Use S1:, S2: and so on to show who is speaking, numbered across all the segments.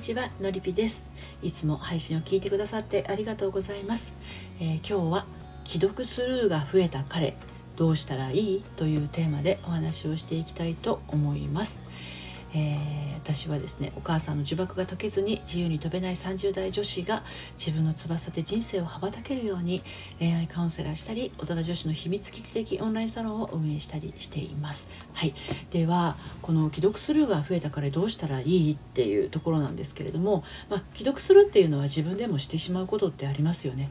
S1: にちはのりぴです。いつも配信を聞いてくださってありがとうございます、えー、今日は既読スルーが増えた彼どうしたらいい？というテーマでお話をしていきたいと思います。えー、私はですねお母さんの呪縛が解けずに自由に飛べない30代女子が自分の翼で人生を羽ばたけるように恋愛カウンセラーしたり大人女子の秘密基地的オンラインサロンを運営したりしています。はい、ではこの既読スルーが増えたからどうしたらいいっていうところなんですけれども、まあ、既読するっていうのは自分でもしてしまうことってありますよね。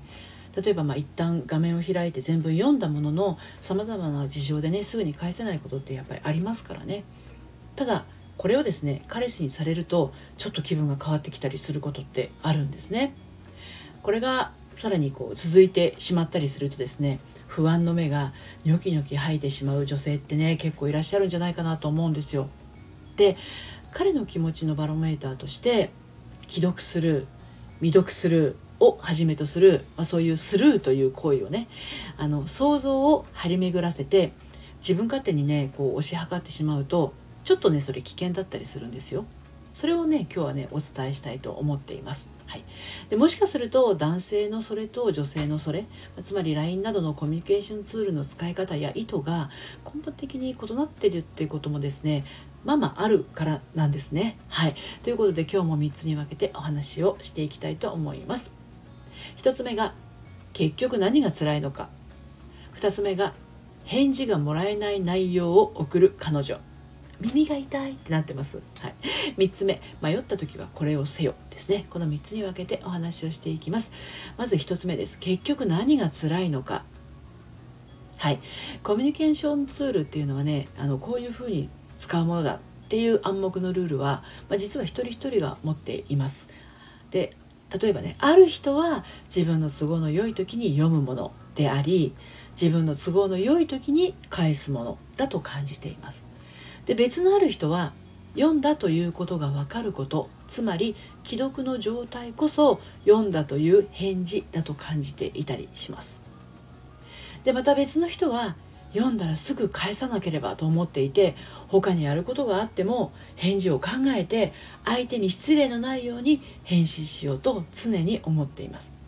S1: 例えばまあ一旦画面を開いて全部読んだもののさまざまな事情でねすぐに返せないことってやっぱりありますからね。ただこれをですね彼氏にされるとちょっと気分が変わってきたりすることってあるんですね。これがさらにこう続いてしまったりするとですね不安の目がニョキニョキ吐いてしまう女性ってね結構いらっしゃるんじゃないかなと思うんですよ。で彼の気持ちのバロメーターとして既読する未読するをはじめとする、まあ、そういうスルーという行為をねあの想像を張り巡らせて自分勝手にねこう推し量ってしまうとちょっとねそれ危険だったりするんですよ。それをね今日はねお伝えしたいと思っています。はい、でもしかすると男性のそれと女性のそれつまり LINE などのコミュニケーションツールの使い方や意図が根本的に異なっているっていうこともですねまあまああるからなんですね。はい、ということで今日も3つに分けてお話をしていきたいと思います。1つ目が結局何が辛いのか。2つ目が返事がもらえない内容を送る彼女。耳が痛いってなってます、はい、3つ目。迷った時はこれをせよ。ですね。この3つに分けてお話をしていきます。まず1つ目です。結局何が辛いのか。はい。コミュニケーションツールっていうのはねあのこういうふうに使うものだっていう暗黙のルールは、まあ、実は一人一人が持っています。で例えばねある人は自分の都合の良い時に読むものであり自分の都合の良い時に返すものだと感じています。で別のある人は読んだということが分かることつまり既読の状態こそ読んだという返事だと感じていたりします。でまた別の人は読んだらすぐ返さなければと思っていて他にやることがあっても返事を考えて相手に失礼のないように返信しようと常に思っています。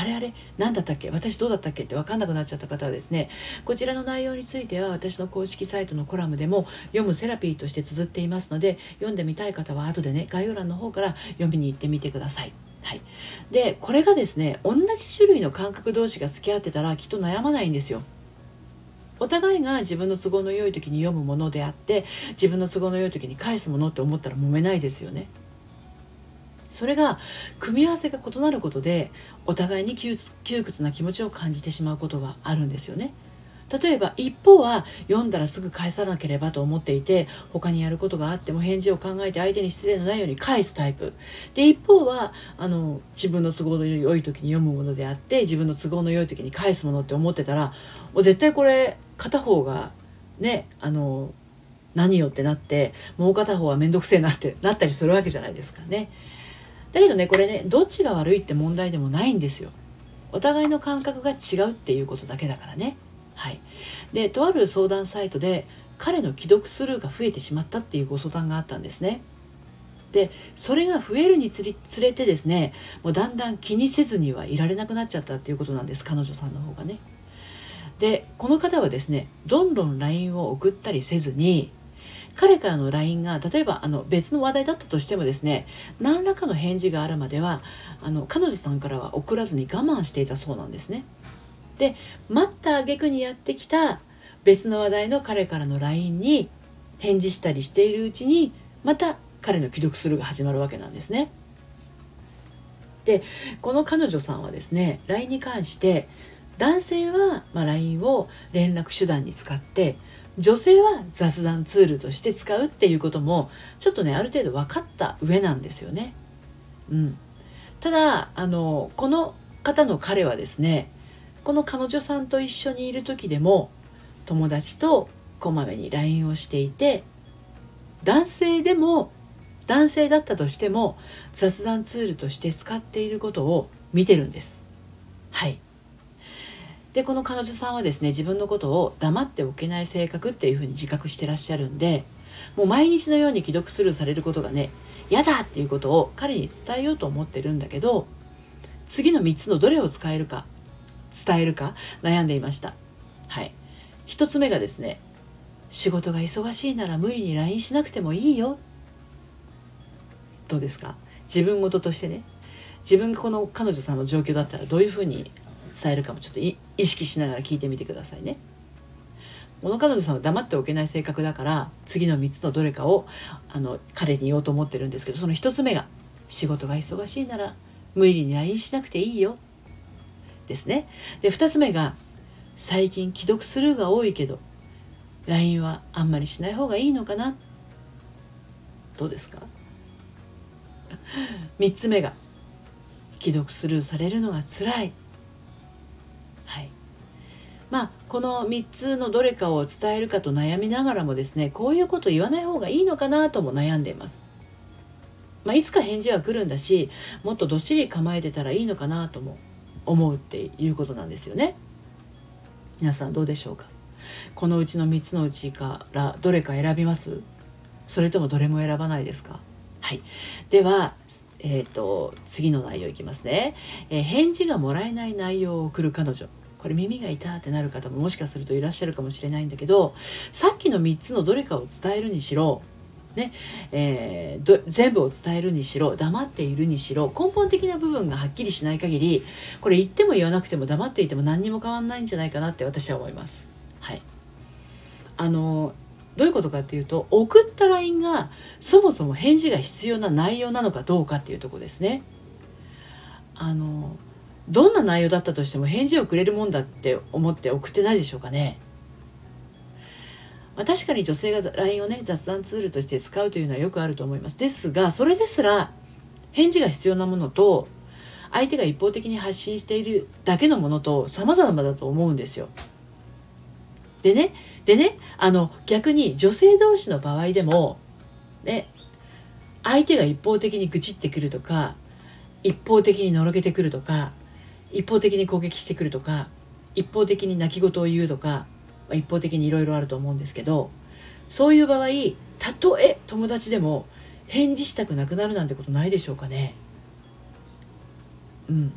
S1: あれあれ何だったっけ？私どうだったっけ？って分かんなくなっちゃった方はですねこちらの内容については私の公式サイトのコラムでも読むセラピーとして綴っていますので読んでみたい方は後でね概要欄の方から読みに行ってみてください。はい、でこれがですね同じ種類の感覚同士が付き合ってたらきっと悩まないんですよ。お互いが自分の都合の良い時に読むものであって自分の都合の良い時に返すものって思ったら揉めないですよね。それが組み合わせが異なることでお互いに窮屈な気持ちを感じてしまうことがあるんですよね。例えば一方は読んだらすぐ返さなければと思っていて他にやることがあっても返事を考えて相手に失礼のないように返すタイプで一方はあの自分の都合の良い時に読むものであって自分の都合の良い時に返すものって思ってたらもう絶対これ片方がねあの何よってなってもう片方は面倒くせえなってなったりするわけじゃないですかね。だけどねこれねどっちが悪いって問題でもないんですよ。お互いの感覚が違うっていうことだけだからね。はい。でとある相談サイトで彼の既読スルーが増えてしまったっていうご相談があったんですね。でそれが増えるにつれてですねもうだんだん気にせずにはいられなくなっちゃったっていうことなんです彼女さんの方がね。でこの方はですねどんどん LINE を送ったりせずに彼からの LINE が例えばあの別の話題だったとしてもですね何らかの返事があるまではあの彼女さんからは送らずに我慢していたそうなんですね。で待った挙句にやってきた別の話題の彼からの LINE に返事したりしているうちにまた彼の既読するが始まるわけなんですね。でこの彼女さんはですね LINE に関して男性は、ま LINE を連絡手段に使って女性は雑談ツールとして使うっていうこともちょっとねある程度分かった上なんですよね。うん、ただあのこの方の彼はですねこの彼女さんと一緒にいる時でも友達とこまめに LINE をしていて男性でも男性だったとしても雑談ツールとして使っていることを見てるんです。はいでこの彼女さんはですね自分のことを黙っておけない性格っていうふうに自覚してらっしゃるんでもう毎日のように既読スルーされることがね嫌だっていうことを彼に伝えようと思ってるんだけど次の3つのどれを使えるか伝えるか悩んでいました。はい。1つ目がですね仕事が忙しいなら無理に LINE しなくてもいいよ。どうですか？自分事としてね。自分がこの彼女さんの状況だったらどういうふうに伝えるかも。ちょっと意識しながら聞いてみてくださいね。この彼女さんは黙っておけない性格だから次の3つのどれかをあの彼に言おうと思ってるんですけどその1つ目が仕事が忙しいなら無理に LINE しなくていいよ。ですね。で2つ目が最近既読スルーが多いけど LINE はあんまりしない方がいいのかな。どうですか？3つ目が既読スルーされるのが辛い。はい。まあこの3つのどれかを伝えるかと悩みながらもですねこういうこと言わない方がいいのかなとも悩んでいます。まあ、いつか返事は来るんだしもっとどっしり構えてたらいいのかなとも思うっていうことなんですよね。皆さんどうでしょうか？このうちの3つのうちからどれか選びます？それともどれも選ばないですか？はい。ではえーと、次の内容いきますね、えー、返事がもらえない内容を送る彼女。これ耳が痛ってなる方ももしかするといらっしゃるかもしれないんだけどさっきの3つのどれかを伝えるにしろねえー、全部を伝えるにしろ黙っているにしろ根本的な部分がはっきりしない限りこれ言っても言わなくても黙っていても何にも変わんないんじゃないかなって私は思います。はい、あのどういうことかっていうと送った LINE がそもそも返事が必要な内容なのかどうかっていうとこですね。あのどんな内容だったとしても返事をくれるもんだって思って送ってないでしょうかね。まあ、確かに女性が LINE をね雑談ツールとして使うというのはよくあると思います。ですがそれですら返事が必要なものと相手が一方的に発信しているだけのものと様々だと思うんですよ。でねでねあの逆に女性同士の場合でもね相手が一方的に愚痴ってくるとか一方的にのろけてくるとか一方的に攻撃してくるとか一方的に泣き言を言うとか、一方的にいろいろあると思うんですけどそういう場合たとえ友達でも返事したくなくなるなんてことないでしょうかねうん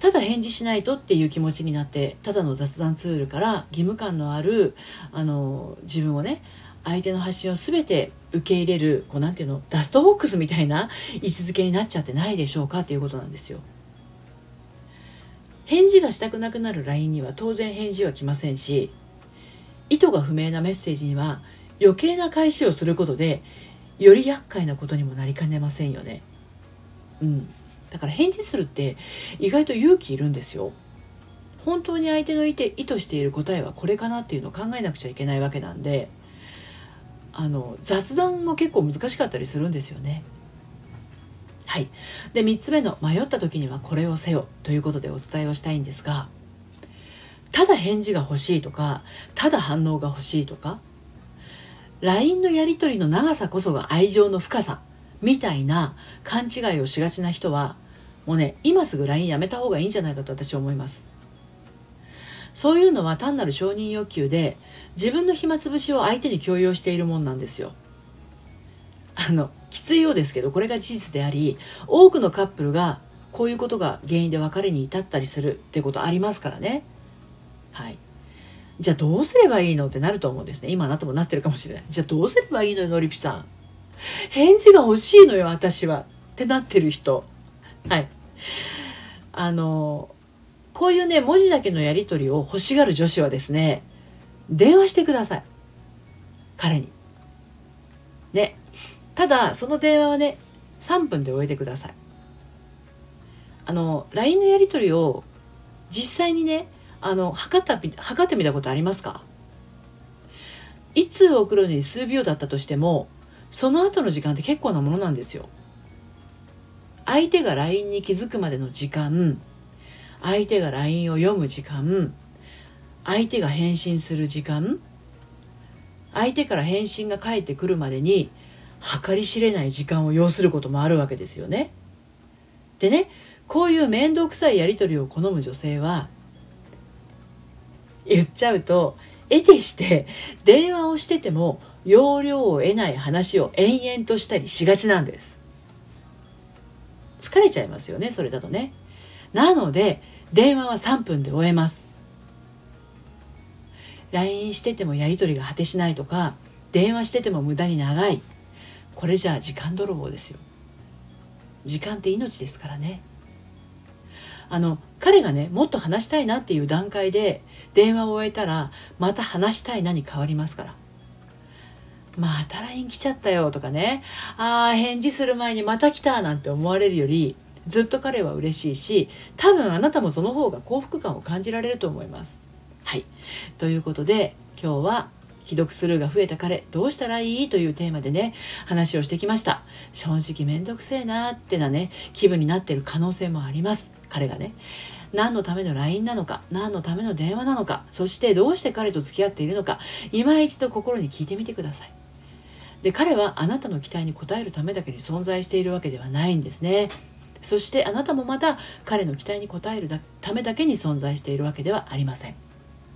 S1: ただ返事しないとっていう気持ちになってただの雑談ツールから義務感のあるあの自分をね相手の発信を全て受け入れるこうなんていうのダストボックスみたいな位置づけになっちゃってないでしょうかっていうことなんですよ。返事がしたくなくなる LINE には当然返事は来ませんし意図が不明なメッセージには余計な返しをすることでより厄介なことにもなりかねませんよね。うん、だから返事するって意外と勇気いるんですよ。本当に相手の意図している答えはこれかなっていうのを考えなくちゃいけないわけなんであの雑談も結構難しかったりするんですよね。はい、で3つ目の迷った時にはこれをせよということでお伝えをしたいんですがただ返事が欲しいとかただ反応が欲しいとか LINE のやり取りの長さこそが愛情の深さみたいな勘違いをしがちな人はもうね今すぐ LINE やめた方がいいんじゃないかと私は思います。そういうのは単なる承認欲求で自分の暇つぶしを相手に強要しているもんなんですよ。あのきついようですけどこれが事実であり多くのカップルがこういうことが原因で別れに至ったりするっていうことありますからね。はい。じゃあどうすればいいのってなると思うんですね。今あなたもなってるかもしれない。じゃあどうすればいいのよのりぴさん。返事が欲しいのよ私は。ってなってる人。はい。あのこういうね文字だけのやり取りを欲しがる女子はですね電話してください。彼に。ね。ただその電話はね3分で終えてください。あの LINE のやり取りを実際にねあの測った測ってみたことありますか？いつ送るのに数秒だったとしてもその後の時間って結構なものなんですよ。相手が LINE に気づくまでの時間相手が LINE を読む時間相手が返信する時間相手から返信が返ってくるまでに計り知れない時間を要することもあるわけですよね。でねこういう面倒くさいやり取りを好む女性は言っちゃうと得てして電話をしてても要領を得ない話を延々としたりしがちなんです。疲れちゃいますよねそれだとね。なので電話は3分で終えます。LINE しててもやり取りが果てしないとか電話してても無駄に長い。これじゃあ時間泥棒ですよ。時間って命ですからね。あの彼がねもっと話したいなっていう段階で電話を終えたらまた話したいなに変わりますから。また LINE 来ちゃったよとかね。ああ返事する前にまた来たなんて思われるよりずっと彼は嬉しいし多分あなたもその方が幸福感を感じられると思います。はい。ということで今日は既読スルーが増えた彼どうしたらいい？というテーマでね話をしてきました。正直めんどくせえなってなね気分になってる可能性もあります。彼がね何のための LINE なのか何のための電話なのかそしてどうして彼と付き合っているのか今一度心に聞いてみてください。で彼はあなたの期待に応えるためだけに存在しているわけではないんですね。そしてあなたもまた彼の期待に応えるためだけに存在しているわけではありません。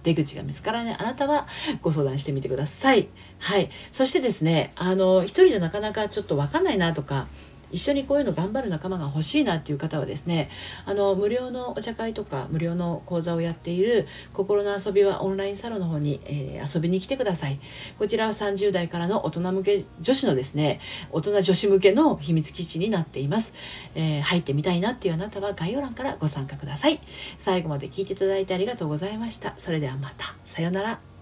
S1: 出口が見つからない。あなたはご相談してみてください。はい。そしてですねあの一人じゃなかなかちょっとわかんないなとか一緒にこういうの頑張る仲間が欲しいなっていう方はですねあの無料のお茶会とか無料の講座をやっている心の遊びはオンラインサロンの方に、えー、遊びに来てください。こちらは30代からの大人向け女子のですね大人女子向けの秘密基地になっています、えー、入ってみたいなっていうあなたは概要欄からご参加ください。最後まで聞いていただいてありがとうございました。それではまた。さようなら。